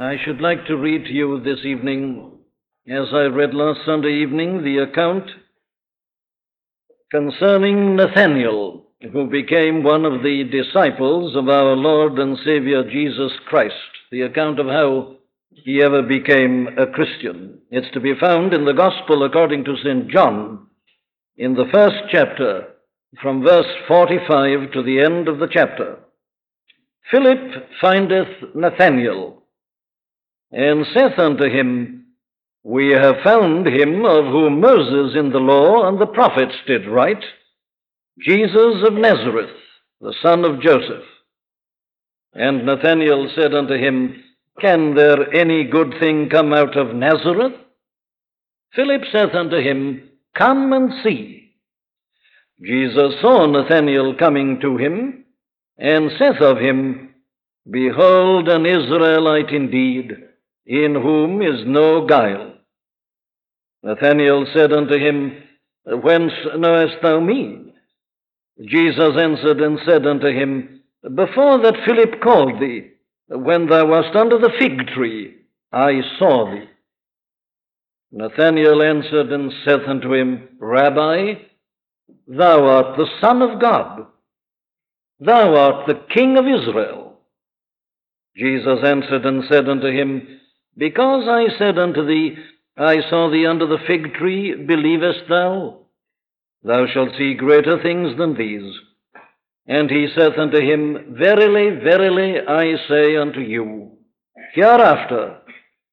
I should like to read to you this evening, as I read last Sunday evening, the account concerning Nathanael, who became one of the disciples of our Lord and Savior Jesus Christ, the account of how he ever became a Christian. It's to be found in the Gospel according to St. John, in the first chapter, from verse 45 to the end of the chapter. Philip findeth Nathanael, and saith unto him, We have found him of whom Moses in the law and the prophets did write, Jesus of Nazareth, the son of Joseph. And Nathanael said unto him, Can there any good thing come out of Nazareth? Philip saith unto him, Come and see. Jesus saw Nathanael coming to him, and saith of him, Behold an Israelite indeed, in whom is no guile. Nathanael said unto him, Whence knowest thou me? Jesus answered and said unto him, Before that Philip called thee, when thou wast under the fig tree, I saw thee. Nathanael answered and saith unto him, Rabbi, thou art the Son of God. Thou art the King of Israel. Jesus answered and said unto him, Because I said unto thee, I saw thee under the fig tree, believest thou? Thou shalt see greater things than these. And he saith unto him, Verily, verily, I say unto you, hereafter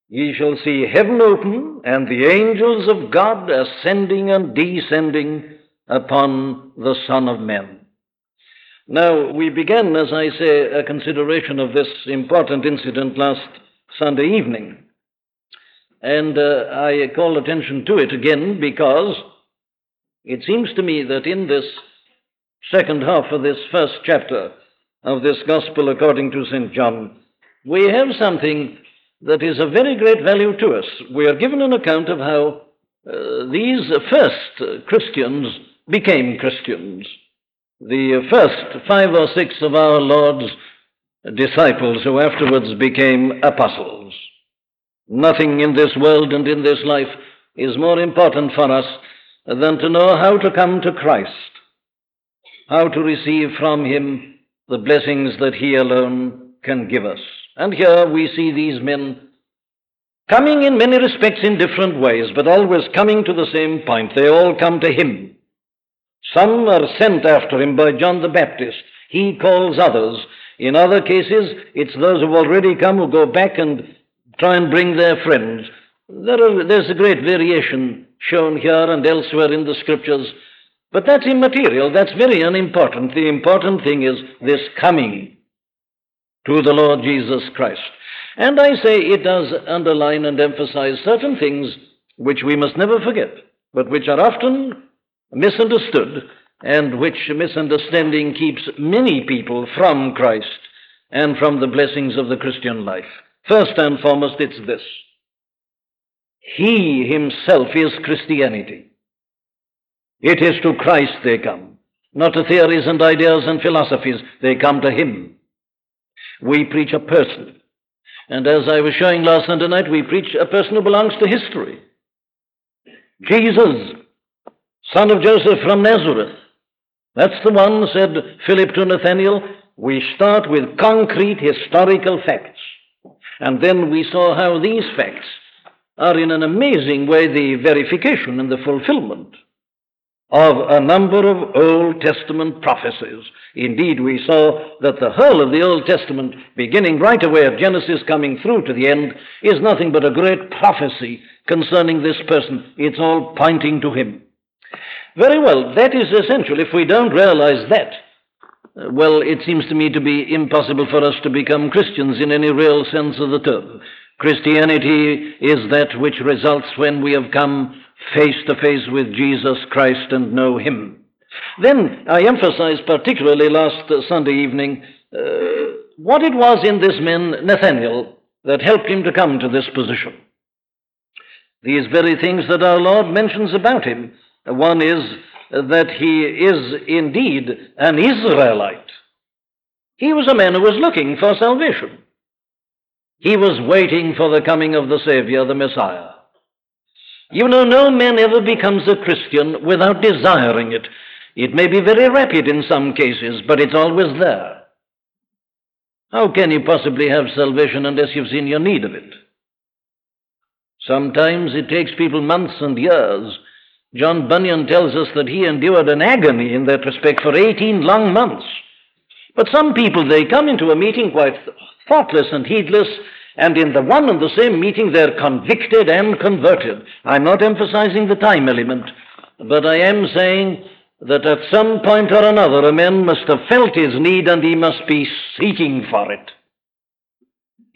ye shall see heaven open, and the angels of God ascending and descending upon the Son of Man. Now, we began, as I say, a consideration of this important incident last Sunday evening. And uh, I call attention to it again because it seems to me that in this second half of this first chapter of this Gospel according to St. John, we have something that is of very great value to us. We are given an account of how uh, these first Christians became Christians. The first five or six of our Lord's disciples who afterwards became apostles. Nothing in this world and in this life is more important for us than to know how to come to Christ, how to receive from Him the blessings that He alone can give us. And here we see these men coming in many respects in different ways, but always coming to the same point. They all come to Him. Some are sent after Him by John the Baptist. He calls others. In other cases, it's those who have already come who go back and try and bring their friends. There are, there's a great variation shown here and elsewhere in the scriptures, but that's immaterial. That's very unimportant. The important thing is this coming to the Lord Jesus Christ. And I say it does underline and emphasize certain things which we must never forget, but which are often misunderstood and which misunderstanding keeps many people from Christ and from the blessings of the Christian life. First and foremost, it's this He Himself is Christianity. It is to Christ they come, not to theories and ideas and philosophies. They come to Him. We preach a person. And as I was showing last Sunday night, we preach a person who belongs to history. Jesus, son of Joseph from Nazareth. That's the one, said Philip to Nathanael. We start with concrete historical facts. And then we saw how these facts are in an amazing way the verification and the fulfillment of a number of Old Testament prophecies. Indeed, we saw that the whole of the Old Testament, beginning right away at Genesis, coming through to the end, is nothing but a great prophecy concerning this person. It's all pointing to him. Very well, that is essential. If we don't realize that, uh, well, it seems to me to be impossible for us to become Christians in any real sense of the term. Christianity is that which results when we have come face to face with Jesus Christ and know Him. Then I emphasized particularly last uh, Sunday evening uh, what it was in this man, Nathanael, that helped him to come to this position. These very things that our Lord mentions about him. One is that he is indeed an Israelite. He was a man who was looking for salvation. He was waiting for the coming of the Savior, the Messiah. You know, no man ever becomes a Christian without desiring it. It may be very rapid in some cases, but it's always there. How can you possibly have salvation unless you've seen your need of it? Sometimes it takes people months and years. John Bunyan tells us that he endured an agony in that respect for 18 long months. But some people, they come into a meeting quite thoughtless and heedless, and in the one and the same meeting they're convicted and converted. I'm not emphasizing the time element, but I am saying that at some point or another a man must have felt his need and he must be seeking for it.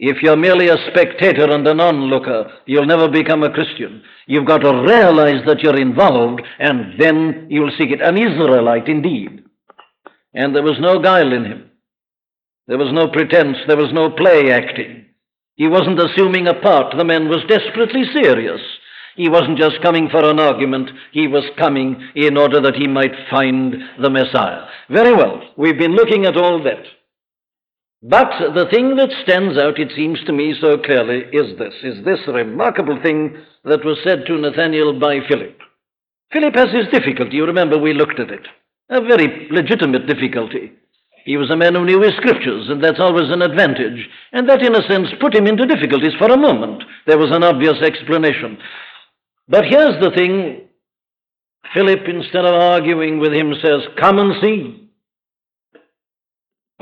If you're merely a spectator and an onlooker, you'll never become a Christian. You've got to realize that you're involved, and then you'll seek it. An Israelite, indeed. And there was no guile in him. There was no pretense. There was no play acting. He wasn't assuming a part. The man was desperately serious. He wasn't just coming for an argument. He was coming in order that he might find the Messiah. Very well. We've been looking at all that. But the thing that stands out, it seems to me so clearly, is this, is this remarkable thing that was said to Nathanael by Philip. Philip has his difficulty. You remember we looked at it. A very legitimate difficulty. He was a man who knew his scriptures, and that's always an advantage. And that, in a sense, put him into difficulties for a moment. There was an obvious explanation. But here's the thing Philip, instead of arguing with him, says, Come and see.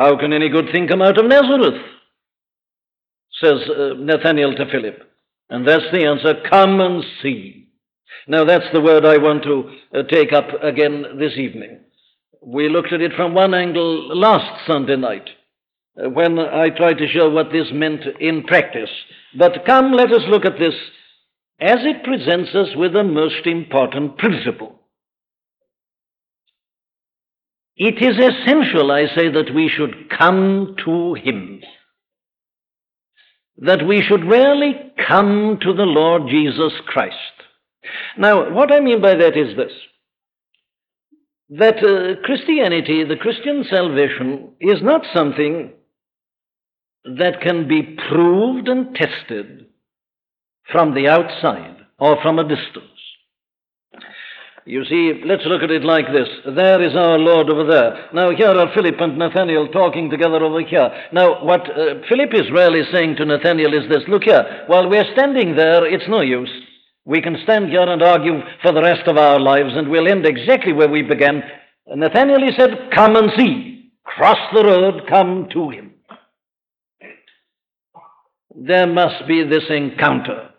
How can any good thing come out of Nazareth? Says uh, Nathanael to Philip. And that's the answer come and see. Now, that's the word I want to uh, take up again this evening. We looked at it from one angle last Sunday night uh, when I tried to show what this meant in practice. But come, let us look at this as it presents us with a most important principle. It is essential, I say, that we should come to Him. That we should really come to the Lord Jesus Christ. Now, what I mean by that is this that uh, Christianity, the Christian salvation, is not something that can be proved and tested from the outside or from a distance. You see, let's look at it like this. There is our Lord over there. Now, here are Philip and Nathanael talking together over here. Now, what uh, Philip is really saying to Nathanael is this Look here, while we're standing there, it's no use. We can stand here and argue for the rest of our lives, and we'll end exactly where we began. Nathanael, he said, Come and see. Cross the road, come to him. There must be this encounter.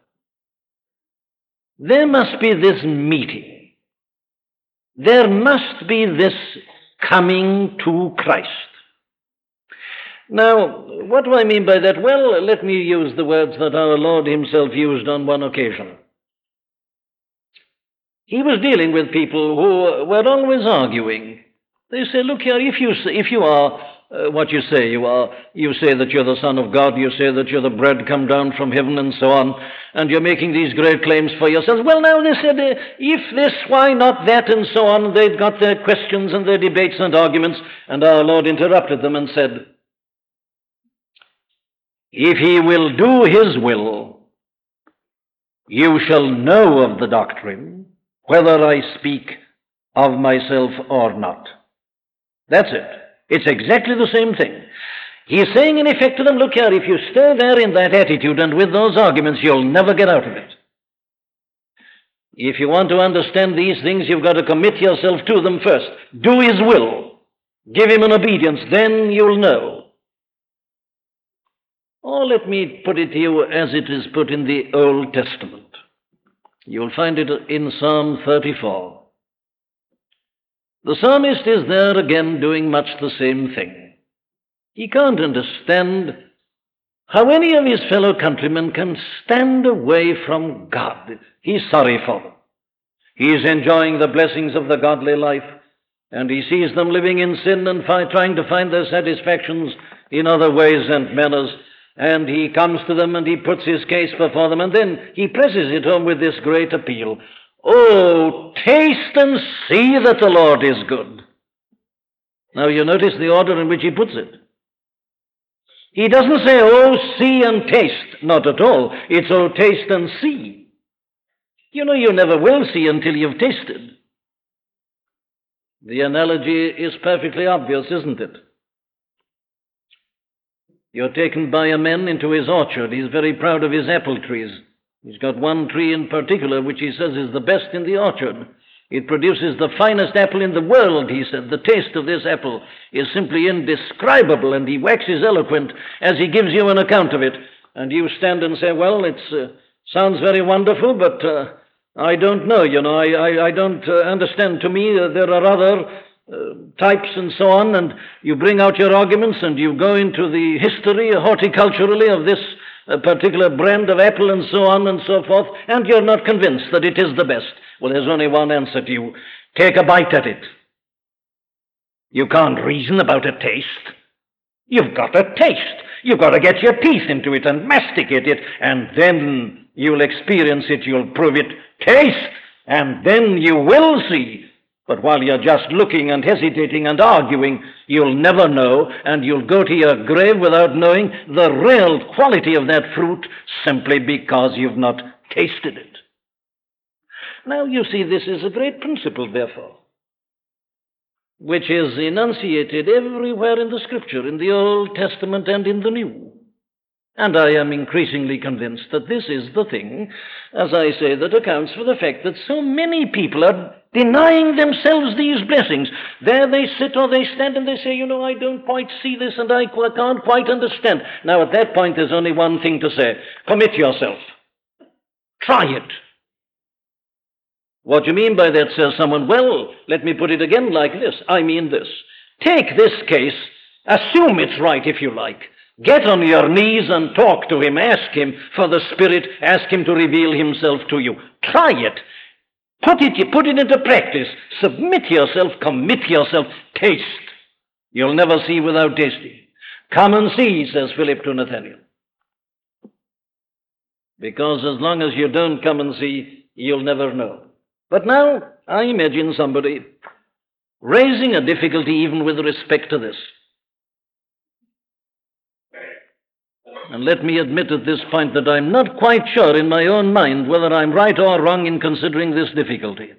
There must be this meeting. There must be this coming to Christ. Now, what do I mean by that? Well, let me use the words that our Lord Himself used on one occasion. He was dealing with people who were always arguing. They say, Look here, if you, if you are uh, what you say you are. You say that you're the Son of God, you say that you're the bread come down from heaven, and so on, and you're making these great claims for yourselves. Well, now they said, uh, if this, why not that, and so on. They'd got their questions and their debates and arguments, and our Lord interrupted them and said, If he will do his will, you shall know of the doctrine, whether I speak of myself or not. That's it. It's exactly the same thing. He's saying, in effect, to them, look here, if you stay there in that attitude and with those arguments, you'll never get out of it. If you want to understand these things, you've got to commit yourself to them first. Do His will. Give Him an obedience. Then you'll know. Or let me put it to you as it is put in the Old Testament. You'll find it in Psalm 34. The psalmist is there again doing much the same thing. He can't understand how any of his fellow countrymen can stand away from God. He's sorry for them. He is enjoying the blessings of the godly life, and he sees them living in sin and fi- trying to find their satisfactions in other ways and manners. And he comes to them and he puts his case before them, and then he presses it home with this great appeal Oh, taste and see that the Lord is good. Now you notice the order in which he puts it. He doesn't say, oh, see and taste. Not at all. It's, oh, taste and see. You know, you never will see until you've tasted. The analogy is perfectly obvious, isn't it? You're taken by a man into his orchard. He's very proud of his apple trees. He's got one tree in particular which he says is the best in the orchard. It produces the finest apple in the world, he said. The taste of this apple is simply indescribable, and he waxes eloquent as he gives you an account of it. And you stand and say, Well, it uh, sounds very wonderful, but uh, I don't know, you know. I, I, I don't uh, understand. To me, uh, there are other uh, types and so on, and you bring out your arguments and you go into the history horticulturally of this a particular brand of apple and so on and so forth, and you're not convinced that it is the best. Well, there's only one answer to you. Take a bite at it. You can't reason about a taste. You've got a taste. You've got to get your teeth into it and masticate it, and then you'll experience it, you'll prove it. Taste, and then you will see but while you're just looking and hesitating and arguing, you'll never know, and you'll go to your grave without knowing the real quality of that fruit simply because you've not tasted it. Now, you see, this is a great principle, therefore, which is enunciated everywhere in the Scripture, in the Old Testament and in the New. And I am increasingly convinced that this is the thing, as I say, that accounts for the fact that so many people are denying themselves these blessings. There they sit or they stand and they say, You know, I don't quite see this and I can't quite understand. Now, at that point, there's only one thing to say commit yourself. Try it. What do you mean by that, says someone? Well, let me put it again like this. I mean this. Take this case, assume it's right if you like. Get on your knees and talk to him. Ask him for the Spirit. Ask him to reveal himself to you. Try it. Put it, put it into practice. Submit yourself, commit yourself, taste. You'll never see without tasting. Come and see, says Philip to Nathanael. Because as long as you don't come and see, you'll never know. But now, I imagine somebody raising a difficulty even with respect to this. And let me admit at this point that I'm not quite sure in my own mind whether I'm right or wrong in considering this difficulty.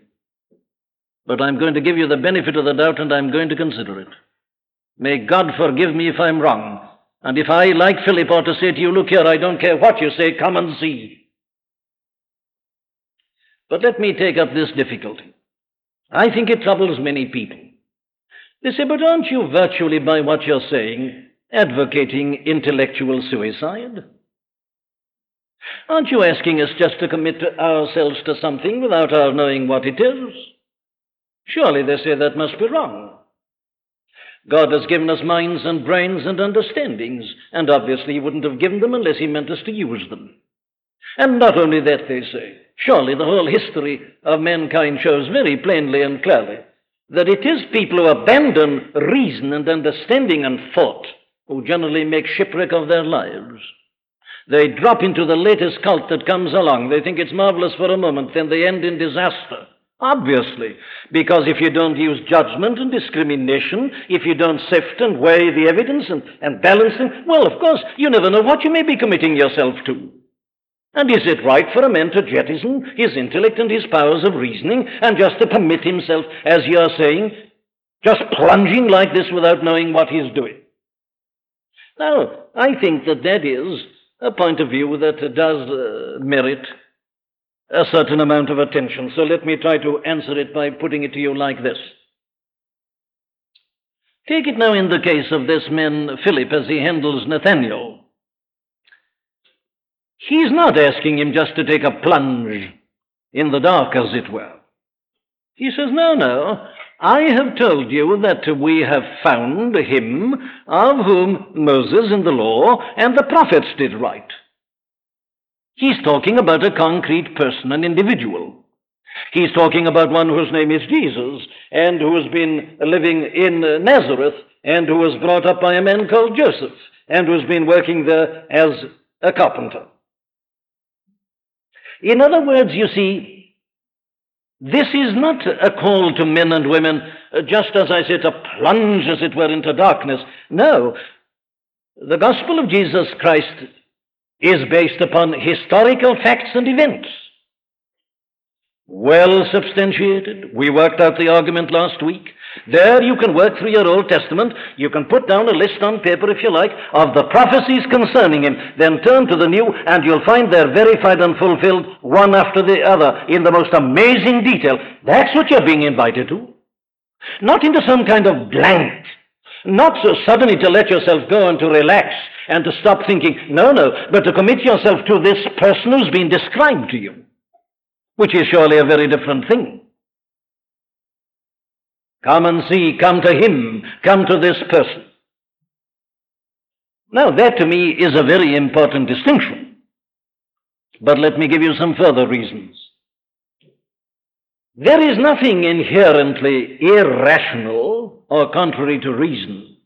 But I'm going to give you the benefit of the doubt and I'm going to consider it. May God forgive me if I'm wrong. And if I, like Philip, ought to say to you, look here, I don't care what you say, come and see. But let me take up this difficulty. I think it troubles many people. They say, but aren't you virtually, by what you're saying, advocating intellectual suicide? Aren't you asking us just to commit ourselves to something without our knowing what it is? Surely they say that must be wrong. God has given us minds and brains and understandings, and obviously He wouldn't have given them unless He meant us to use them. And not only that, they say, surely the whole history of mankind shows very plainly and clearly that it is people who abandon reason and understanding and thought who generally make shipwreck of their lives. They drop into the latest cult that comes along. They think it's marvelous for a moment, then they end in disaster. Obviously, because if you don't use judgment and discrimination, if you don't sift and weigh the evidence and, and balance them, well, of course, you never know what you may be committing yourself to. And is it right for a man to jettison his intellect and his powers of reasoning and just to permit himself, as you're saying, just plunging like this without knowing what he's doing? Now, I think that that is a point of view that does uh, merit a certain amount of attention. So let me try to answer it by putting it to you like this. Take it now in the case of this man, Philip, as he handles Nathanael. He's not asking him just to take a plunge in the dark, as it were. He says, No, no, I have told you that we have found him of whom Moses in the law and the prophets did write. He's talking about a concrete person, an individual. He's talking about one whose name is Jesus and who has been living in Nazareth and who was brought up by a man called Joseph and who's been working there as a carpenter. In other words, you see, this is not a call to men and women, uh, just as I say, to plunge, as it were, into darkness. No. The gospel of Jesus Christ is based upon historical facts and events. Well substantiated. We worked out the argument last week. There you can work through your Old Testament. You can put down a list on paper, if you like, of the prophecies concerning him. Then turn to the New, and you'll find they're verified and fulfilled one after the other in the most amazing detail. That's what you're being invited to. Not into some kind of blank. Not so suddenly to let yourself go and to relax and to stop thinking, no, no, but to commit yourself to this person who's been described to you, which is surely a very different thing. Come and see, come to him, come to this person. Now, that to me is a very important distinction. But let me give you some further reasons. There is nothing inherently irrational or contrary to reason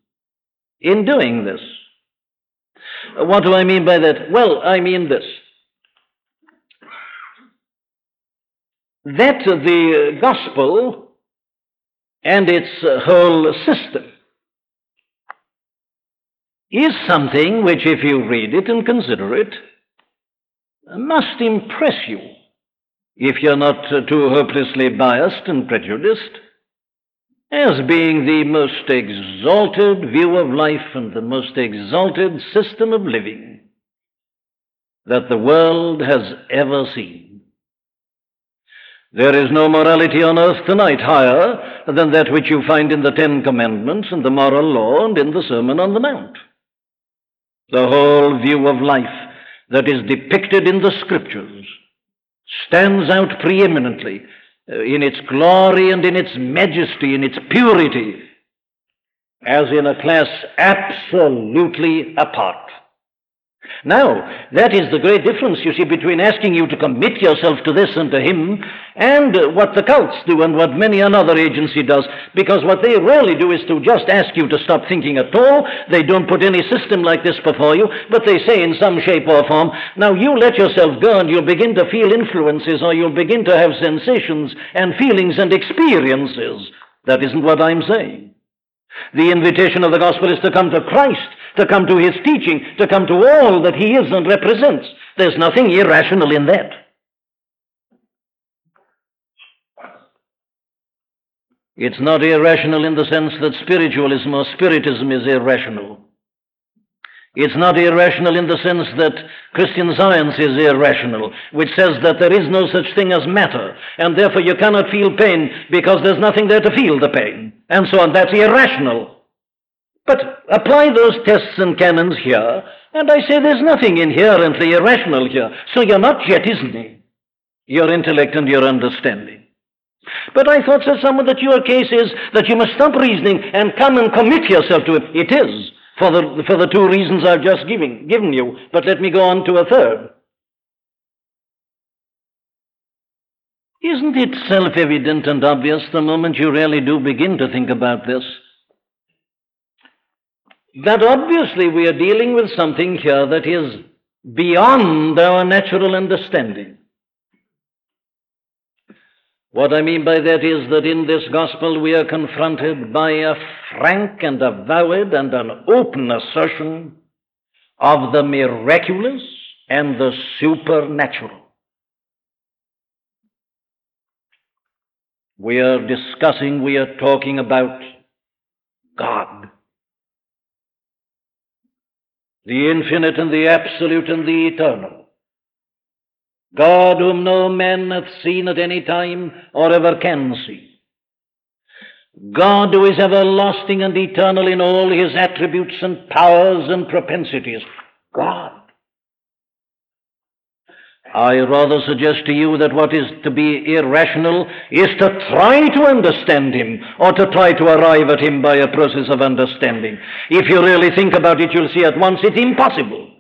in doing this. What do I mean by that? Well, I mean this. That the gospel and its uh, whole system is something which, if you read it and consider it, must impress you if you're not uh, too hopelessly biased and prejudiced, as being the most exalted view of life and the most exalted system of living that the world has ever seen. There is no morality on earth tonight higher than that which you find in the Ten Commandments and the moral law and in the Sermon on the Mount. The whole view of life that is depicted in the Scriptures stands out preeminently uh, in its glory and in its majesty, in its purity, as in a class absolutely apart. Now, that is the great difference, you see, between asking you to commit yourself to this and to him and what the cults do and what many another agency does. Because what they rarely do is to just ask you to stop thinking at all. They don't put any system like this before you, but they say in some shape or form, now you let yourself go and you'll begin to feel influences or you'll begin to have sensations and feelings and experiences. That isn't what I'm saying. The invitation of the gospel is to come to Christ to come to his teaching, to come to all that he is and represents. There's nothing irrational in that. It's not irrational in the sense that spiritualism or spiritism is irrational. It's not irrational in the sense that Christian science is irrational, which says that there is no such thing as matter, and therefore you cannot feel pain because there's nothing there to feel the pain, and so on. That's irrational. But apply those tests and canons here, and I say there's nothing inherently irrational here. So you're not yet, isn't he? Your intellect and your understanding. But I thought, said someone, that your case is that you must stop reasoning and come and commit yourself to it. It is, for the, for the two reasons I've just given, given you. But let me go on to a third. Isn't it self evident and obvious the moment you really do begin to think about this? that obviously we are dealing with something here that is beyond our natural understanding. What I mean by that is that in this gospel we are confronted by a frank and avowed and an open assertion of the miraculous and the supernatural. We are discussing, we are talking about God the infinite and the absolute and the eternal. God whom no man hath seen at any time or ever can see. God who is everlasting and eternal in all his attributes and powers and propensities. God. I rather suggest to you that what is to be irrational is to try to understand him or to try to arrive at him by a process of understanding. If you really think about it, you'll see at once it's impossible.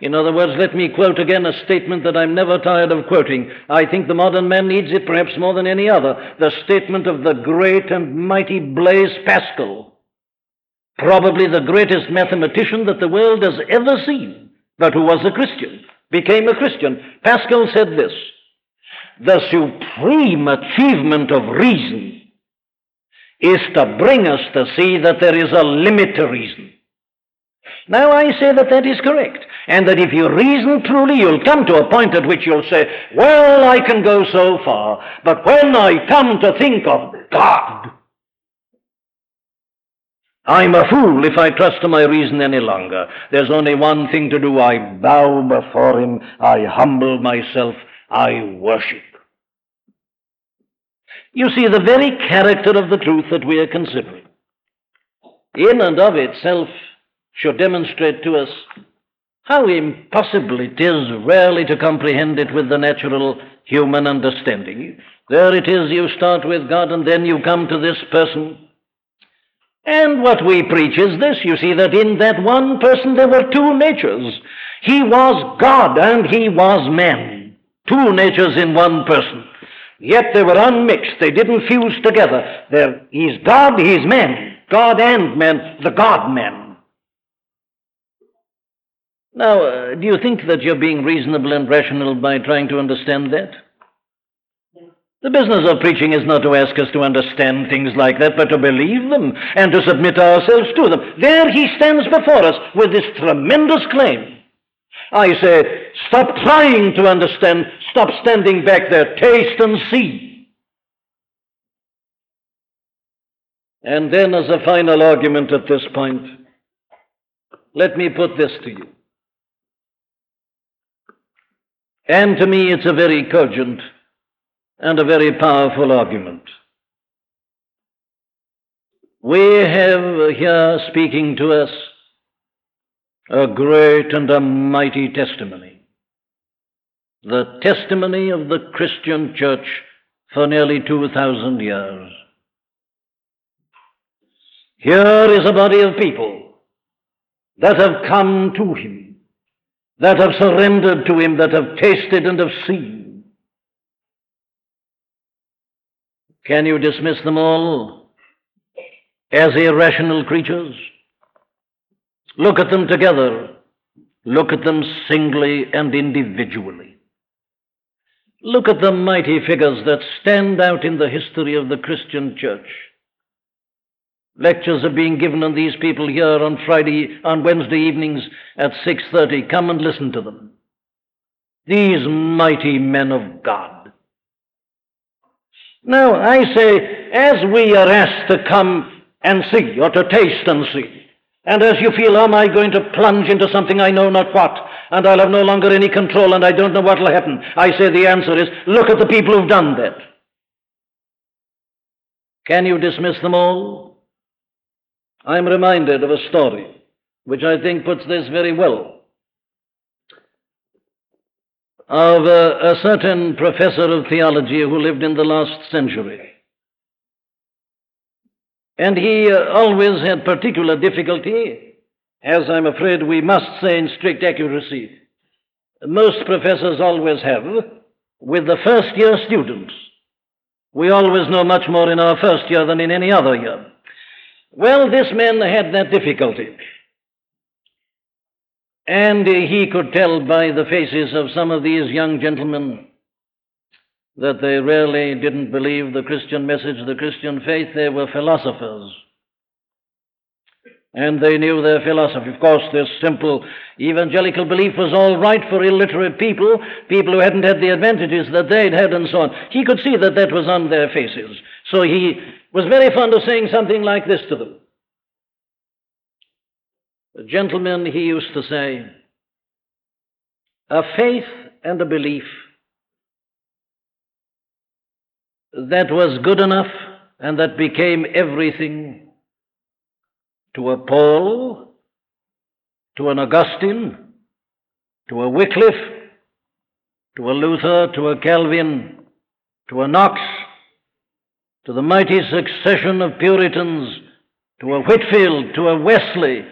In other words, let me quote again a statement that I'm never tired of quoting. I think the modern man needs it perhaps more than any other. The statement of the great and mighty Blaise Pascal, probably the greatest mathematician that the world has ever seen, but who was a Christian became a Christian. Pascal said this The supreme achievement of reason is to bring us to see that there is a limit to reason. Now, I say that that is correct, and that if you reason truly, you'll come to a point at which you'll say, Well, I can go so far, but when I come to think of God, I'm a fool if I trust to my reason any longer. There's only one thing to do. I bow before Him, I humble myself, I worship. You see, the very character of the truth that we are considering, in and of itself, should demonstrate to us how impossible it is rarely to comprehend it with the natural human understanding. There it is, you start with God and then you come to this person. And what we preach is this you see, that in that one person there were two natures. He was God and he was man. Two natures in one person. Yet they were unmixed. They didn't fuse together. There, he's God, he's man. God and man, the God man. Now, uh, do you think that you're being reasonable and rational by trying to understand that? The business of preaching is not to ask us to understand things like that, but to believe them and to submit ourselves to them. There he stands before us with this tremendous claim. I say, stop trying to understand, stop standing back there, taste and see. And then, as a final argument at this point, let me put this to you. And to me, it's a very cogent and a very powerful argument. We have here speaking to us a great and a mighty testimony. The testimony of the Christian church for nearly 2,000 years. Here is a body of people that have come to Him that have surrendered to Him, that have tasted and have seen. Can you dismiss them all as irrational creatures? Look at them together. Look at them singly and individually. Look at the mighty figures that stand out in the history of the Christian church. Lectures are being given on these people here on Friday, on Wednesday evenings at 6:30. Come and listen to them. These mighty men of God. Now, I say, as we are asked to come and see, or to taste and see, and as you feel, am I going to plunge into something I know not what, and I'll have no longer any control, and I don't know what will happen? I say the answer is, look at the people who've done that. Can you dismiss them all? I'm reminded of a story which I think puts this very well. Of a, a certain professor of theology who lived in the last century. And he uh, always had particular difficulty, as I'm afraid we must say in strict accuracy. Most professors always have, with the first year students. We always know much more in our first year than in any other year. Well, this man had that difficulty. And he could tell by the faces of some of these young gentlemen that they really didn't believe the Christian message, the Christian faith. They were philosophers. And they knew their philosophy. Of course, this simple evangelical belief was all right for illiterate people, people who hadn't had the advantages that they'd had, and so on. He could see that that was on their faces. So he was very fond of saying something like this to them. A gentleman, he used to say, a faith and a belief that was good enough and that became everything to a Paul, to an Augustine, to a Wycliffe, to a Luther, to a Calvin, to a Knox, to the mighty succession of Puritans, to a Whitefield, to a Wesley,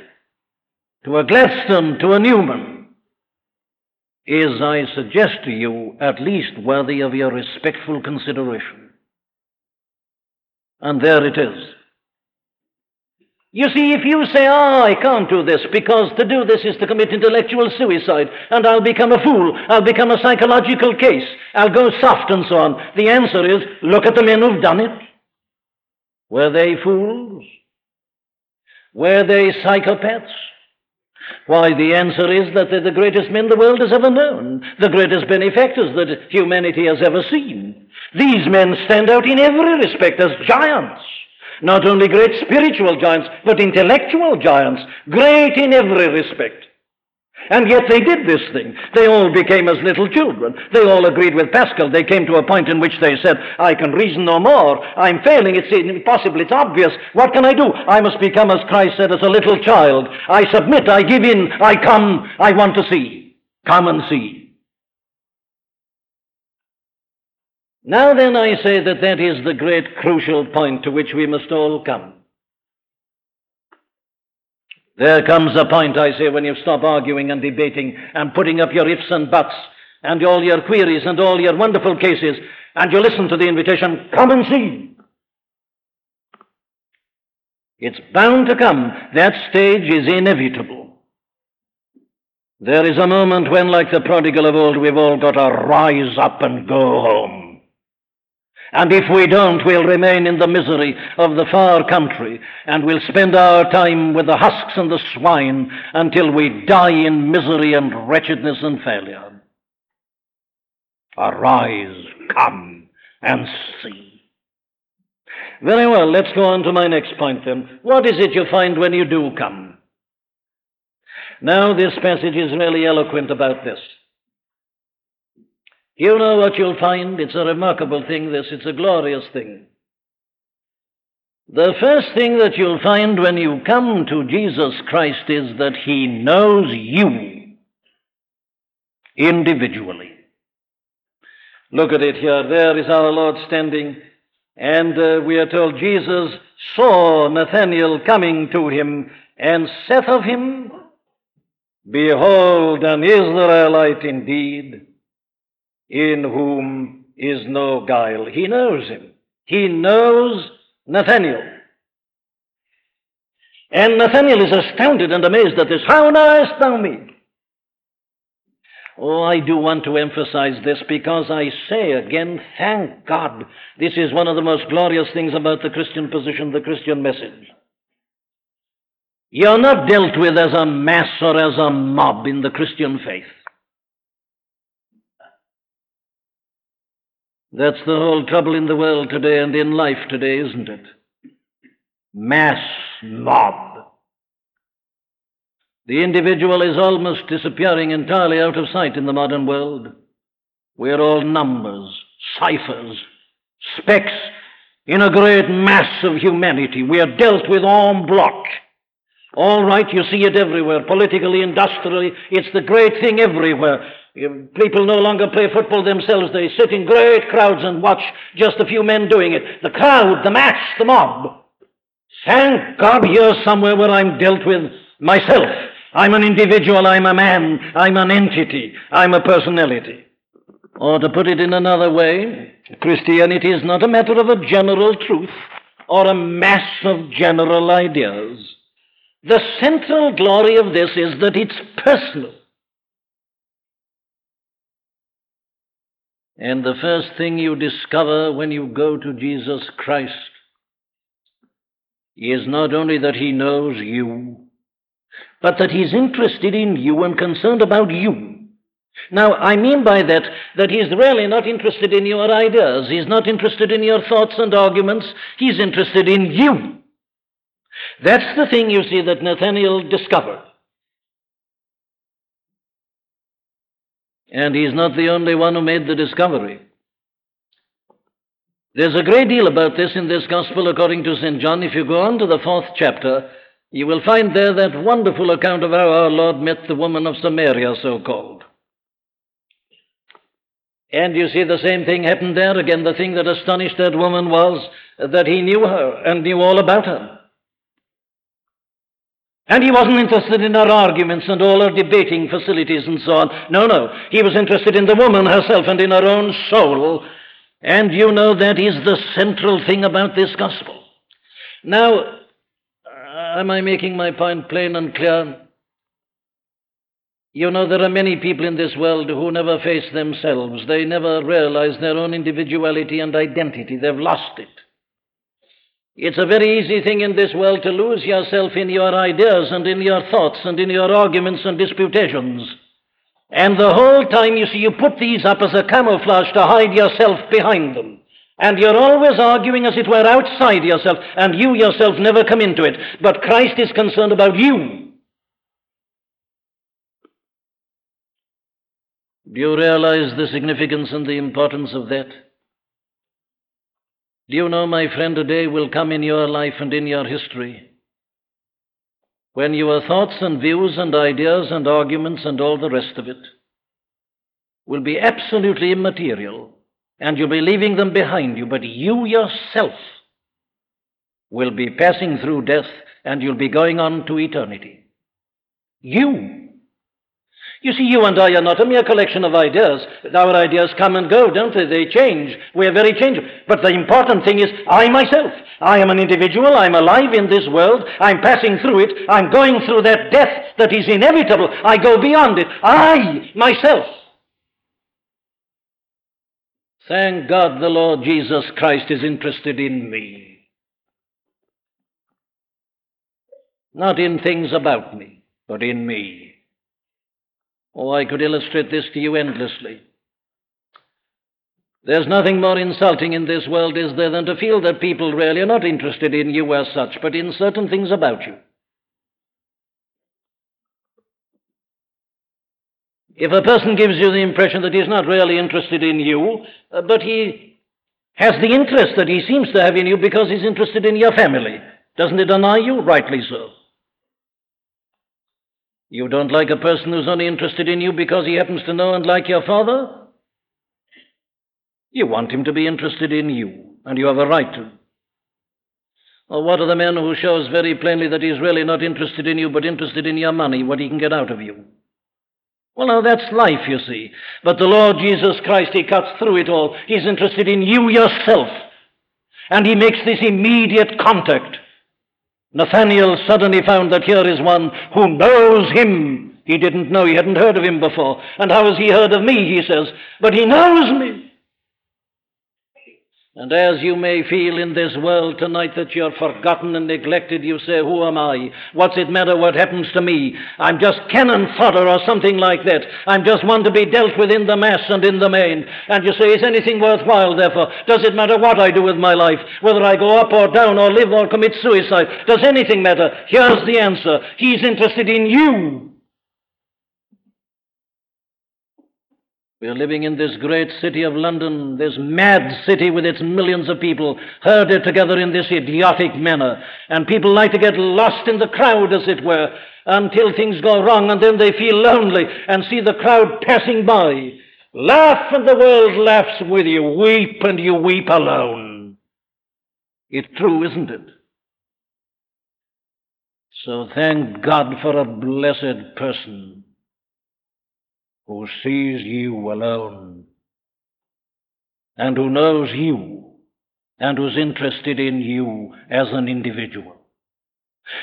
to a Gladstone, to a Newman, is, I suggest to you, at least worthy of your respectful consideration. And there it is. You see, if you say, oh, I can't do this because to do this is to commit intellectual suicide and I'll become a fool, I'll become a psychological case, I'll go soft and so on, the answer is, look at the men who've done it. Were they fools? Were they psychopaths? Why, the answer is that they're the greatest men the world has ever known, the greatest benefactors that humanity has ever seen. These men stand out in every respect as giants. Not only great spiritual giants, but intellectual giants, great in every respect. And yet they did this thing. They all became as little children. They all agreed with Pascal. They came to a point in which they said, I can reason no more. I'm failing. It's impossible. It's obvious. What can I do? I must become, as Christ said, as a little child. I submit. I give in. I come. I want to see. Come and see. Now then, I say that that is the great crucial point to which we must all come. There comes a point, I say, when you stop arguing and debating and putting up your ifs and buts and all your queries and all your wonderful cases, and you listen to the invitation, come and see. It's bound to come. That stage is inevitable. There is a moment when, like the prodigal of old, we've all got to rise up and go home. And if we don't, we'll remain in the misery of the far country, and we'll spend our time with the husks and the swine until we die in misery and wretchedness and failure. Arise, come, and see. Very well, let's go on to my next point then. What is it you find when you do come? Now, this passage is really eloquent about this. You know what you'll find? It's a remarkable thing, this. It's a glorious thing. The first thing that you'll find when you come to Jesus Christ is that He knows you individually. Look at it here. There is our Lord standing, and uh, we are told Jesus saw Nathanael coming to him and saith of him, Behold, an Israelite indeed in whom is no guile. He knows him. He knows Nathanael. And Nathanael is astounded and amazed at this. How knowest thou me? Oh, I do want to emphasize this because I say again, thank God. This is one of the most glorious things about the Christian position, the Christian message. You're not dealt with as a mass or as a mob in the Christian faith. That's the whole trouble in the world today and in life today, isn't it? Mass mob. The individual is almost disappearing entirely out of sight in the modern world. We're all numbers, ciphers, specks in a great mass of humanity. We are dealt with en bloc. All right, you see it everywhere, politically, industrially. It's the great thing everywhere. People no longer play football themselves. They sit in great crowds and watch just a few men doing it. The crowd, the match, the mob. Thank God here's somewhere where I'm dealt with myself. I'm an individual, I'm a man, I'm an entity, I'm a personality. Or to put it in another way, Christianity is not a matter of a general truth or a mass of general ideas. The central glory of this is that it's personal. And the first thing you discover when you go to Jesus Christ is not only that He knows you, but that He's interested in you and concerned about you. Now, I mean by that that He's really not interested in your ideas, He's not interested in your thoughts and arguments, He's interested in you. That's the thing you see that Nathanael discovered. And he's not the only one who made the discovery. There's a great deal about this in this Gospel according to St. John. If you go on to the fourth chapter, you will find there that wonderful account of how our Lord met the woman of Samaria, so called. And you see the same thing happened there. Again, the thing that astonished that woman was that he knew her and knew all about her. And he wasn't interested in her arguments and all her debating facilities and so on. No, no. He was interested in the woman herself and in her own soul. And you know that is the central thing about this gospel. Now, uh, am I making my point plain and clear? You know, there are many people in this world who never face themselves. They never realize their own individuality and identity. They've lost it. It's a very easy thing in this world to lose yourself in your ideas and in your thoughts and in your arguments and disputations. And the whole time, you see, you put these up as a camouflage to hide yourself behind them. And you're always arguing as it were outside yourself, and you yourself never come into it. But Christ is concerned about you. Do you realize the significance and the importance of that? Do you know, my friend, a day will come in your life and in your history when your thoughts and views and ideas and arguments and all the rest of it will be absolutely immaterial and you'll be leaving them behind you, but you yourself will be passing through death and you'll be going on to eternity. You. You see, you and I are not a mere collection of ideas. Our ideas come and go, don't they? They change. We are very changeable. But the important thing is I myself. I am an individual. I'm alive in this world. I'm passing through it. I'm going through that death that is inevitable. I go beyond it. I, myself. Thank God the Lord Jesus Christ is interested in me. Not in things about me, but in me. Oh, I could illustrate this to you endlessly. There's nothing more insulting in this world, is there, than to feel that people really are not interested in you as such, but in certain things about you. If a person gives you the impression that he's not really interested in you, uh, but he has the interest that he seems to have in you because he's interested in your family, doesn't it annoy you? Rightly so. You don't like a person who's only interested in you because he happens to know and like your father? You want him to be interested in you, and you have a right to. Or what of the man who shows very plainly that he's really not interested in you, but interested in your money, what he can get out of you? Well, now that's life, you see. But the Lord Jesus Christ, He cuts through it all. He's interested in you yourself. And He makes this immediate contact. Nathanael suddenly found that here is one who knows Him. He didn't know, he hadn't heard of Him before. And how has He heard of me, he says. But He knows me. And as you may feel in this world tonight that you're forgotten and neglected, you say, Who am I? What's it matter what happens to me? I'm just cannon fodder or something like that. I'm just one to be dealt with in the mass and in the main. And you say, Is anything worthwhile, therefore? Does it matter what I do with my life? Whether I go up or down or live or commit suicide? Does anything matter? Here's the answer He's interested in you. We're living in this great city of London, this mad city with its millions of people herded together in this idiotic manner. And people like to get lost in the crowd, as it were, until things go wrong, and then they feel lonely and see the crowd passing by. Laugh, and the world laughs with you. Weep, and you weep alone. It's true, isn't it? So thank God for a blessed person who sees you alone and who knows you and who's interested in you as an individual.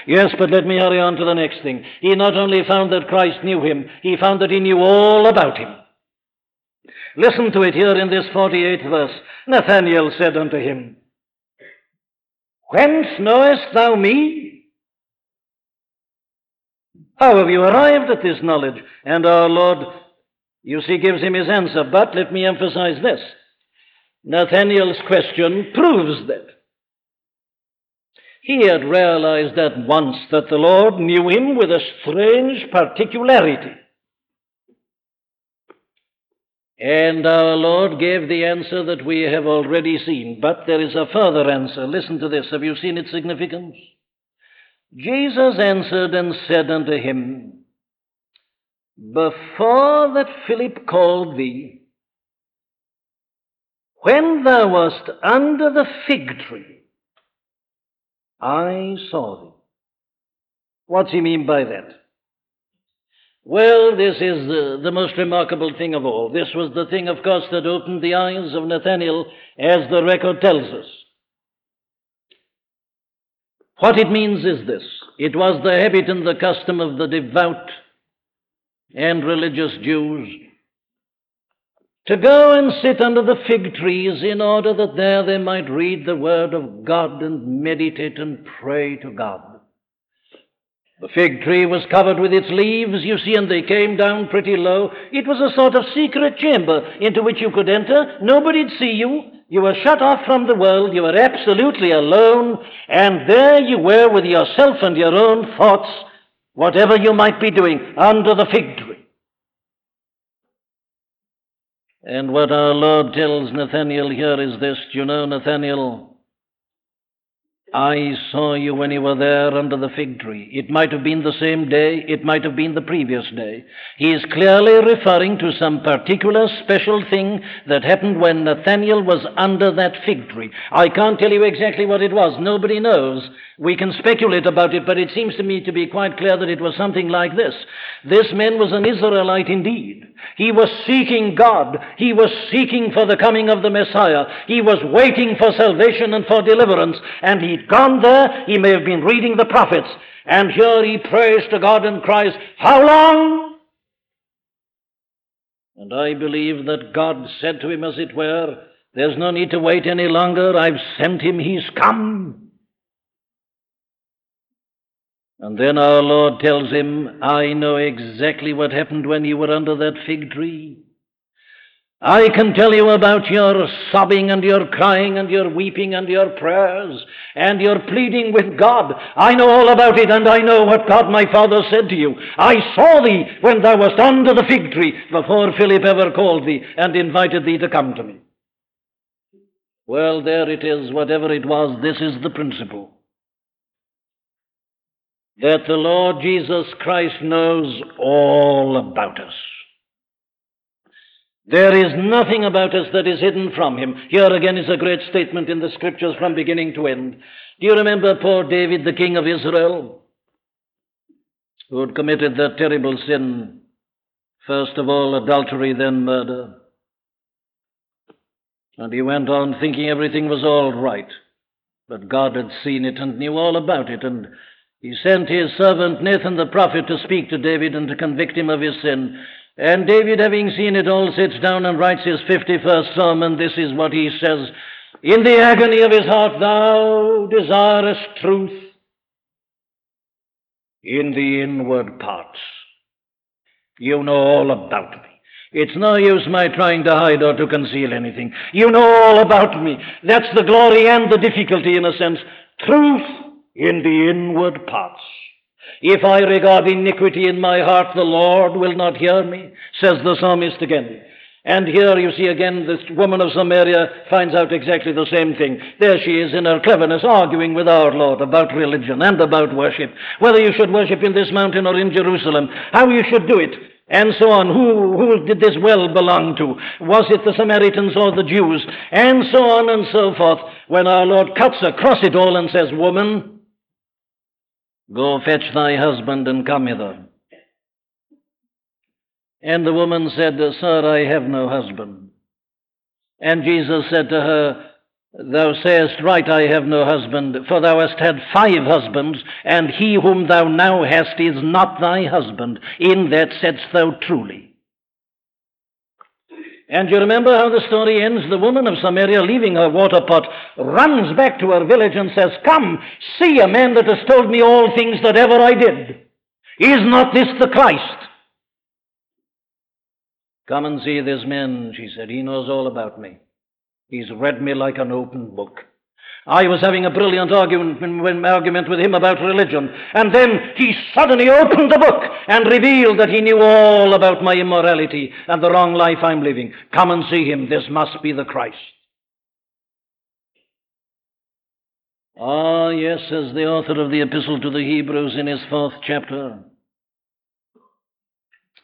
Yes, but let me hurry on to the next thing. He not only found that Christ knew him, he found that he knew all about him. Listen to it here in this 48th verse. Nathanael said unto him, Whence knowest thou me? How have you arrived at this knowledge? And our Lord you see, gives him his answer. But let me emphasize this Nathanael's question proves that. He had realized at once that the Lord knew him with a strange particularity. And our Lord gave the answer that we have already seen. But there is a further answer. Listen to this. Have you seen its significance? Jesus answered and said unto him, before that Philip called thee, when thou wast under the fig tree, I saw thee. What's he mean by that? Well, this is the, the most remarkable thing of all. This was the thing, of course, that opened the eyes of Nathanael, as the record tells us. What it means is this it was the habit and the custom of the devout and religious Jews to go and sit under the fig trees in order that there they might read the word of God and meditate and pray to God. The fig tree was covered with its leaves, you see, and they came down pretty low. It was a sort of secret chamber into which you could enter. Nobody'd see you. You were shut off from the world. You were absolutely alone. And there you were with yourself and your own thoughts, whatever you might be doing, under the fig tree. And what our Lord tells Nathanael here is this Do you know, Nathanael? I saw you when you were there under the fig tree. It might have been the same day, it might have been the previous day. He is clearly referring to some particular special thing that happened when Nathanael was under that fig tree. I can't tell you exactly what it was, nobody knows. We can speculate about it, but it seems to me to be quite clear that it was something like this. This man was an Israelite indeed. He was seeking God. He was seeking for the coming of the Messiah. He was waiting for salvation and for deliverance. And he'd gone there. He may have been reading the prophets. And here he prays to God and cries, How long? And I believe that God said to him, as it were, There's no need to wait any longer. I've sent him. He's come. And then our Lord tells him, I know exactly what happened when you were under that fig tree. I can tell you about your sobbing and your crying and your weeping and your prayers and your pleading with God. I know all about it and I know what God my Father said to you. I saw thee when thou wast under the fig tree before Philip ever called thee and invited thee to come to me. Well, there it is, whatever it was, this is the principle that the Lord Jesus Christ knows all about us. There is nothing about us that is hidden from him. Here again is a great statement in the scriptures from beginning to end. Do you remember poor David, the king of Israel, who had committed that terrible sin? First of all, adultery, then murder. And he went on thinking everything was all right. But God had seen it and knew all about it, and he sent his servant Nathan the prophet to speak to David and to convict him of his sin. And David, having seen it all, sits down and writes his 51st psalm, and this is what he says In the agony of his heart, thou desirest truth in the inward parts. You know all about me. It's no use my trying to hide or to conceal anything. You know all about me. That's the glory and the difficulty, in a sense. Truth in the inward parts. If I regard iniquity in my heart, the Lord will not hear me, says the psalmist again. And here you see again this woman of Samaria finds out exactly the same thing. There she is in her cleverness arguing with our Lord about religion and about worship, whether you should worship in this mountain or in Jerusalem, how you should do it, and so on. Who, who did this well belong to? Was it the Samaritans or the Jews? And so on and so forth. When our Lord cuts across it all and says, Woman, Go fetch thy husband and come hither. And the woman said, Sir, I have no husband. And Jesus said to her, Thou sayest right, I have no husband, for thou hast had five husbands, and he whom thou now hast is not thy husband. In that saidst thou truly. And you remember how the story ends? The woman of Samaria, leaving her water pot, runs back to her village and says, Come, see a man that has told me all things that ever I did. Is not this the Christ? Come and see this man, she said. He knows all about me. He's read me like an open book. I was having a brilliant argument, argument with him about religion, and then he suddenly opened the book and revealed that he knew all about my immorality and the wrong life I'm living. Come and see him. This must be the Christ. Ah, yes, says the author of the Epistle to the Hebrews in his fourth chapter.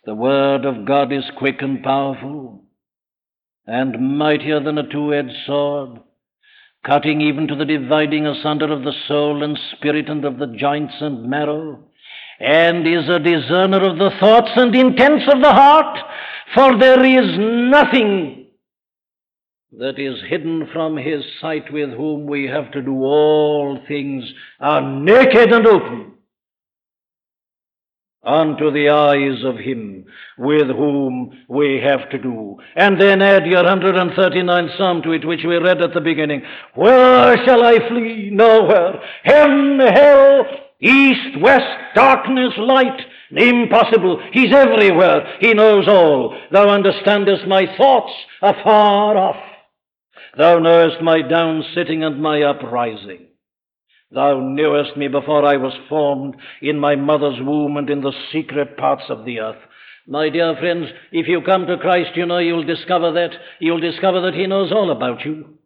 The Word of God is quick and powerful, and mightier than a two edged sword cutting even to the dividing asunder of the soul and spirit and of the joints and marrow, and is a discerner of the thoughts and intents of the heart, for there is nothing that is hidden from his sight with whom we have to do all things are naked and open. Unto the eyes of him with whom we have to do. And then add your 139th Psalm to it, which we read at the beginning. Where shall I flee? Nowhere. Heaven, hell, east, west, darkness, light. Impossible. He's everywhere. He knows all. Thou understandest my thoughts afar off. Thou knowest my down sitting and my uprising. Thou knewest me before I was formed in my mother's womb and in the secret parts of the earth. My dear friends, if you come to Christ, you know you'll discover that. You'll discover that He knows all about you.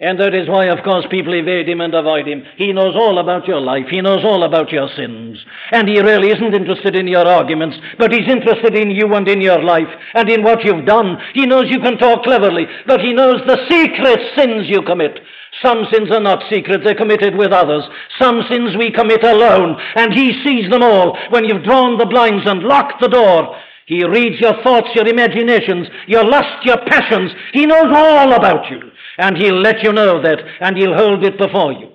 And that is why, of course, people evade him and avoid him. He knows all about your life. He knows all about your sins. And he really isn't interested in your arguments, but he's interested in you and in your life and in what you've done. He knows you can talk cleverly, but he knows the secret sins you commit. Some sins are not secret, they're committed with others. Some sins we commit alone, and he sees them all when you've drawn the blinds and locked the door. He reads your thoughts, your imaginations, your lust, your passions. He knows all about you. And he'll let you know that, and he'll hold it before you.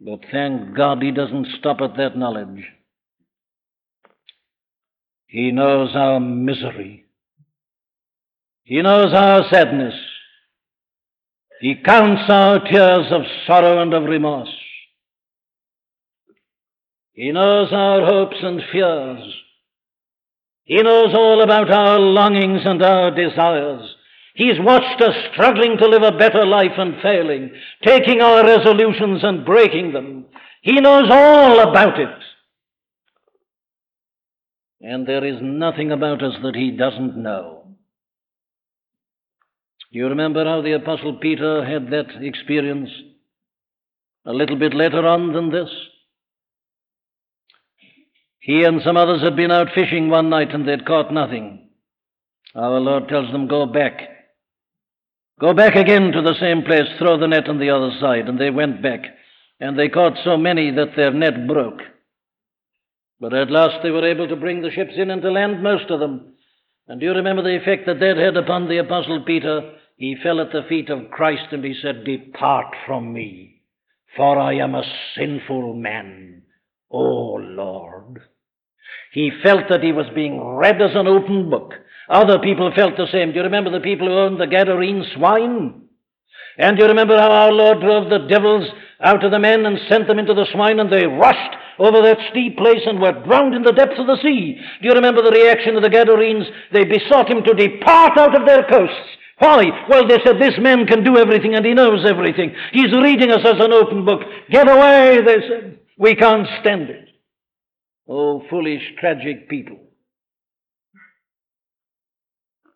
But thank God he doesn't stop at that knowledge. He knows our misery. He knows our sadness. He counts our tears of sorrow and of remorse. He knows our hopes and fears. He knows all about our longings and our desires. He's watched us struggling to live a better life and failing, taking our resolutions and breaking them. He knows all about it. And there is nothing about us that he doesn't know. Do you remember how the Apostle Peter had that experience a little bit later on than this? He and some others had been out fishing one night and they'd caught nothing. Our Lord tells them, Go back. Go back again to the same place, throw the net on the other side. And they went back. And they caught so many that their net broke. But at last they were able to bring the ships in and to land most of them. And do you remember the effect that that had upon the Apostle Peter? He fell at the feet of Christ and he said, Depart from me, for I am a sinful man, O Lord. He felt that he was being read as an open book. Other people felt the same. Do you remember the people who owned the Gadarene swine? And do you remember how our Lord drove the devils out of the men and sent them into the swine, and they rushed over that steep place and were drowned in the depths of the sea? Do you remember the reaction of the Gadarenes? They besought him to depart out of their coasts. Why? Well, they said, This man can do everything and he knows everything. He's reading us as an open book. Get away, they said. We can't stand it. Oh, foolish, tragic people.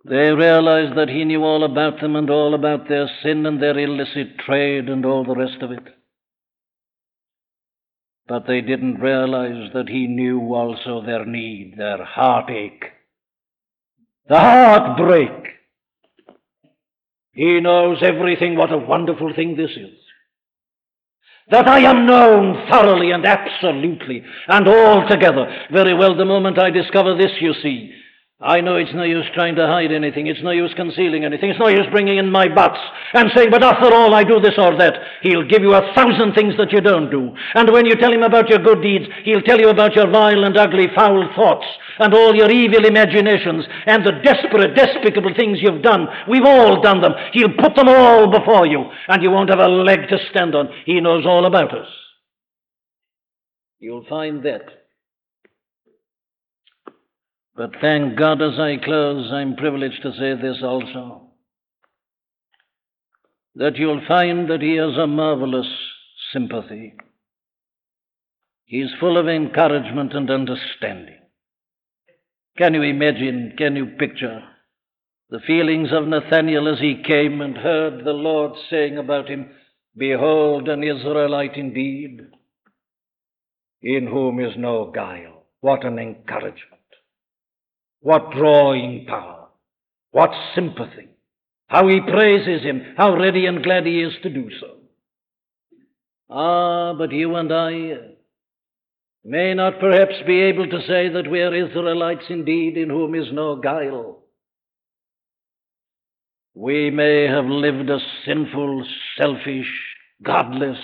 They realized that he knew all about them and all about their sin and their illicit trade and all the rest of it. But they didn't realize that he knew also their need, their heartache, the heartbreak. He knows everything. What a wonderful thing this is. That I am known thoroughly and absolutely and altogether. Very well, the moment I discover this, you see, I know it's no use trying to hide anything. It's no use concealing anything. It's no use bringing in my butts and saying, but after all, I do this or that. He'll give you a thousand things that you don't do. And when you tell him about your good deeds, he'll tell you about your vile and ugly, foul thoughts and all your evil imaginations and the desperate, despicable things you've done. We've all done them. He'll put them all before you and you won't have a leg to stand on. He knows all about us. You'll find that. But thank God, as I close, I'm privileged to say this also that you'll find that He has a marvelous sympathy. He's full of encouragement and understanding. Can you imagine, can you picture the feelings of Nathanael as he came and heard the Lord saying about him, Behold, an Israelite indeed, in whom is no guile. What an encouragement. What drawing power. What sympathy. How he praises him. How ready and glad he is to do so. Ah, but you and I may not perhaps be able to say that we are Israelites indeed, in whom is no guile. We may have lived a sinful, selfish, godless,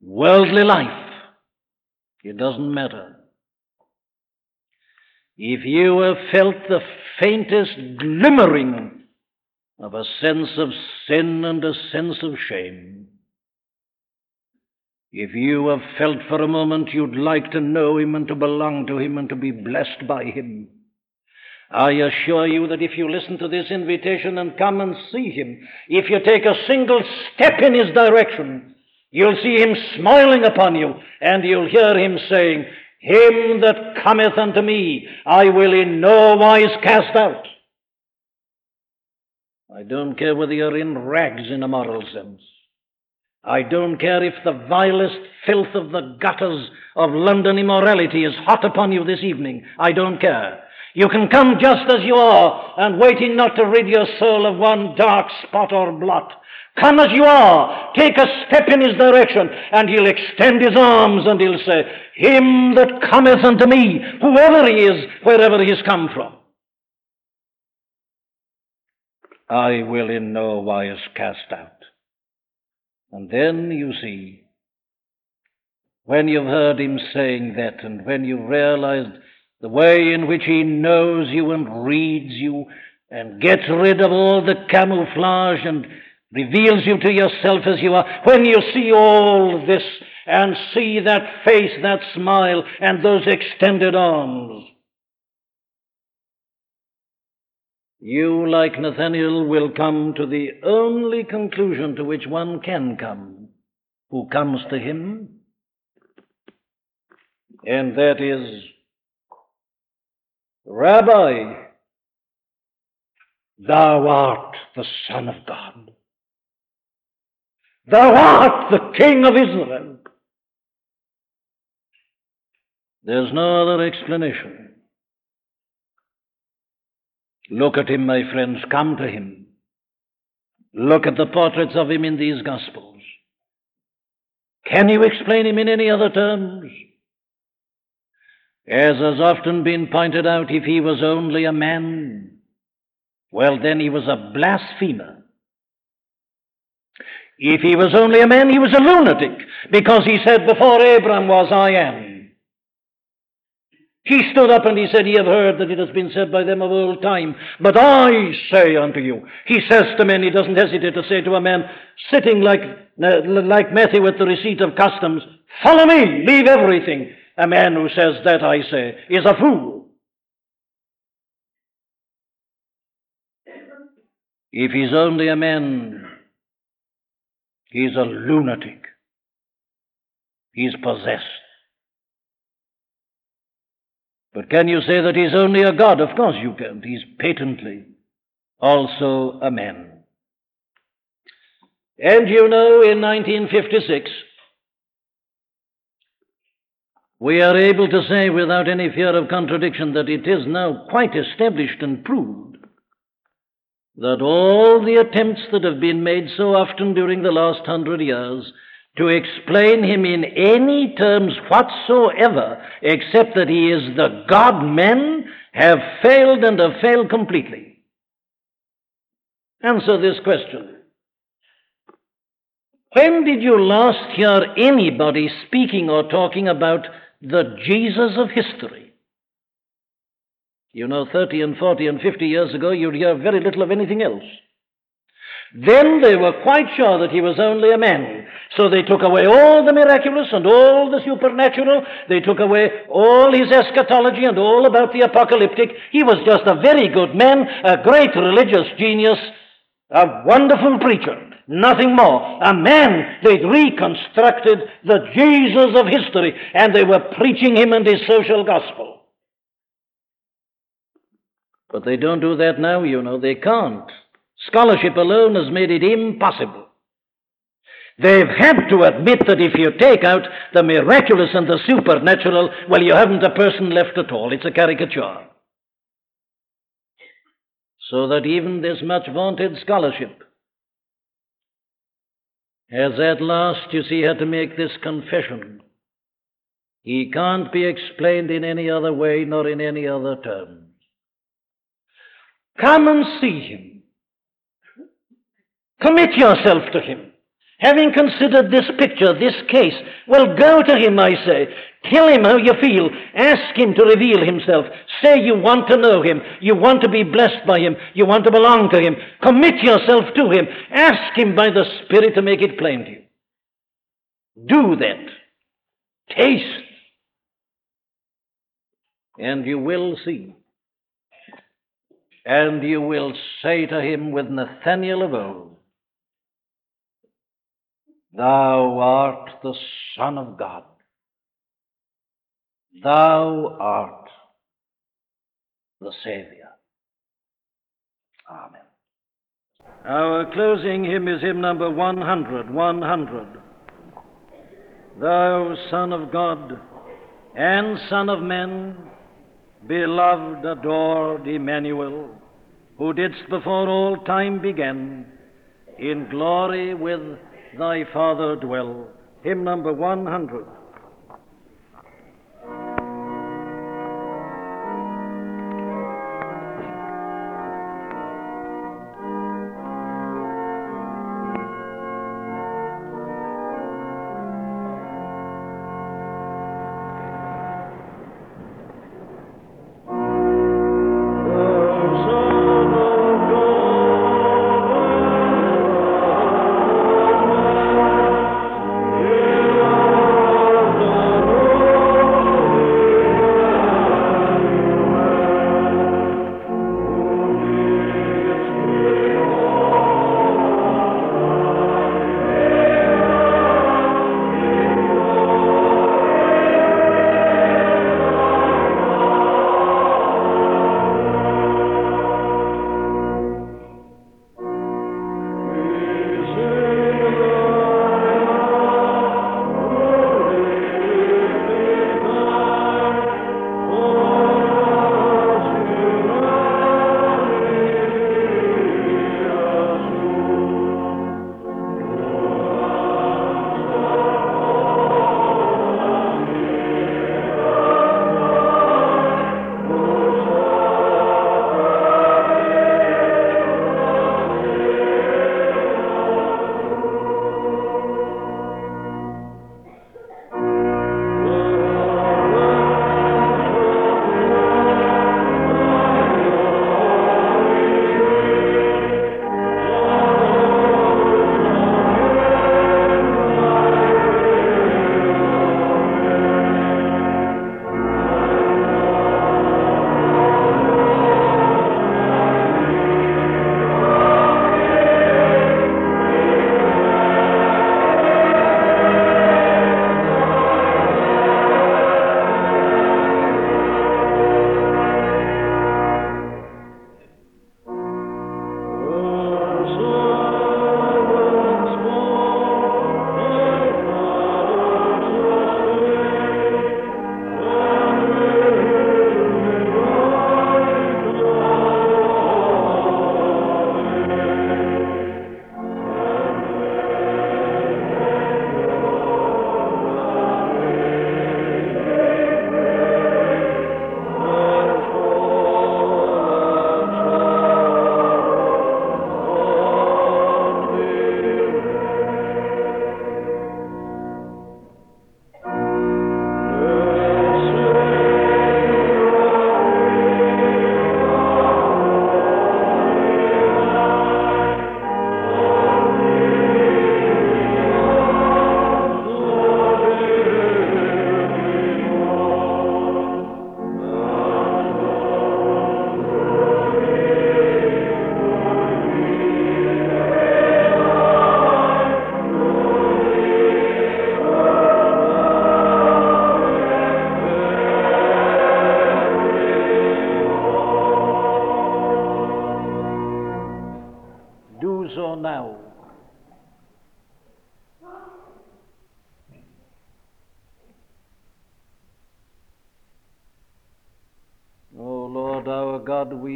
worldly life It doesn't matter. If you have felt the faintest glimmering of a sense of sin and a sense of shame, if you have felt for a moment you'd like to know Him and to belong to Him and to be blessed by Him, I assure you that if you listen to this invitation and come and see Him, if you take a single step in His direction, you'll see Him smiling upon you and you'll hear Him saying, Him that cometh unto me, I will in no wise cast out. I don't care whether you're in rags in a moral sense. I don't care if the vilest filth of the gutters of London immorality is hot upon you this evening. I don't care. You can come just as you are and waiting not to rid your soul of one dark spot or blot. Come as you are. Take a step in his direction and he'll extend his arms and he'll say, Him that cometh unto me, whoever he is, wherever he's come from. I will in no wise cast out. And then you see, when you've heard him saying that, and when you've realized the way in which he knows you and reads you, and gets rid of all the camouflage and reveals you to yourself as you are, when you see all this and see that face, that smile, and those extended arms, you, like Nathanael, will come to the only conclusion to which one can come who comes to him, and that is, Rabbi, thou art the Son of God. Thou art the King of Israel. There's no other explanation. Look at him, my friends. Come to him. Look at the portraits of him in these Gospels. Can you explain him in any other terms? As has often been pointed out, if he was only a man, well, then he was a blasphemer. If he was only a man, he was a lunatic, because he said, Before Abraham was, I am. He stood up and he said, Ye have heard that it has been said by them of old time, but I say unto you. He says to men, he doesn't hesitate to say to a man sitting like, uh, like Matthew at the receipt of customs, Follow me, leave everything. A man who says that, I say, is a fool. If he's only a man, he's a lunatic. He's possessed. But can you say that he's only a God? Of course you can't. He's patently also a man. And you know, in 1956, we are able to say without any fear of contradiction that it is now quite established and proved that all the attempts that have been made so often during the last hundred years to explain him in any terms whatsoever except that he is the God man have failed and have failed completely. Answer this question. When did you last hear anybody speaking or talking about the Jesus of history? You know, 30 and 40 and 50 years ago, you'd hear very little of anything else. Then they were quite sure that he was only a man. So they took away all the miraculous and all the supernatural. They took away all his eschatology and all about the apocalyptic. He was just a very good man, a great religious genius, a wonderful preacher. Nothing more. A man. They'd reconstructed the Jesus of history and they were preaching him and his social gospel. But they don't do that now, you know. They can't. Scholarship alone has made it impossible. They've had to admit that if you take out the miraculous and the supernatural, well, you haven't a person left at all. It's a caricature. So that even this much vaunted scholarship has at last, you see, had to make this confession. He can't be explained in any other way nor in any other terms. Come and see him. Commit yourself to him. Having considered this picture, this case, well, go to him, I say. Tell him how you feel. Ask him to reveal himself. Say you want to know him. You want to be blessed by him. You want to belong to him. Commit yourself to him. Ask him by the Spirit to make it plain to you. Do that. Taste. And you will see. And you will say to him with Nathanael of old, Thou art the Son of God. Thou art the Savior. Amen. Our closing hymn is hymn number 100. 100. Thou Son of God and Son of men, beloved, adored Emmanuel, who didst before all time begin, in glory with thy Father dwell. Hymn number 100.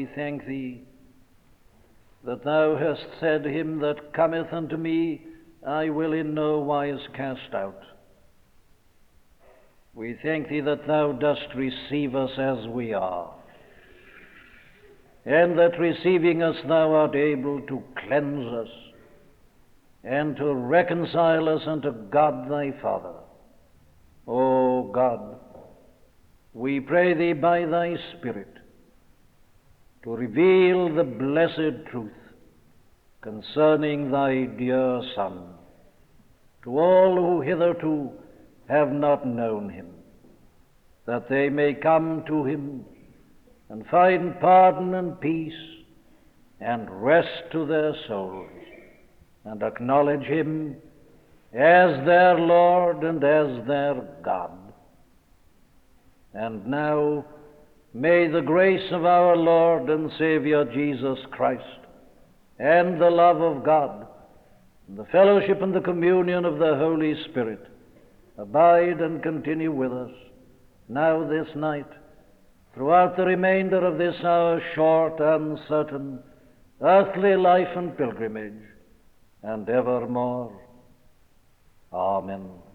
We thank thee that thou hast said, Him that cometh unto me, I will in no wise cast out. We thank thee that thou dost receive us as we are, and that receiving us thou art able to cleanse us and to reconcile us unto God thy Father. O God, we pray thee by thy Spirit to reveal the blessed truth concerning thy dear Son to all who hitherto have not known him, that they may come to him and find pardon and peace and rest to their souls and acknowledge him as their Lord and as their God. And now, may the grace of our Lord and Savior Jesus Christ and the love of God and the fellowship and the communion of the Holy Spirit abide and continue with us now this night, throughout the remainder of this our short, uncertain, earthly life and pilgrimage, and evermore. Amen.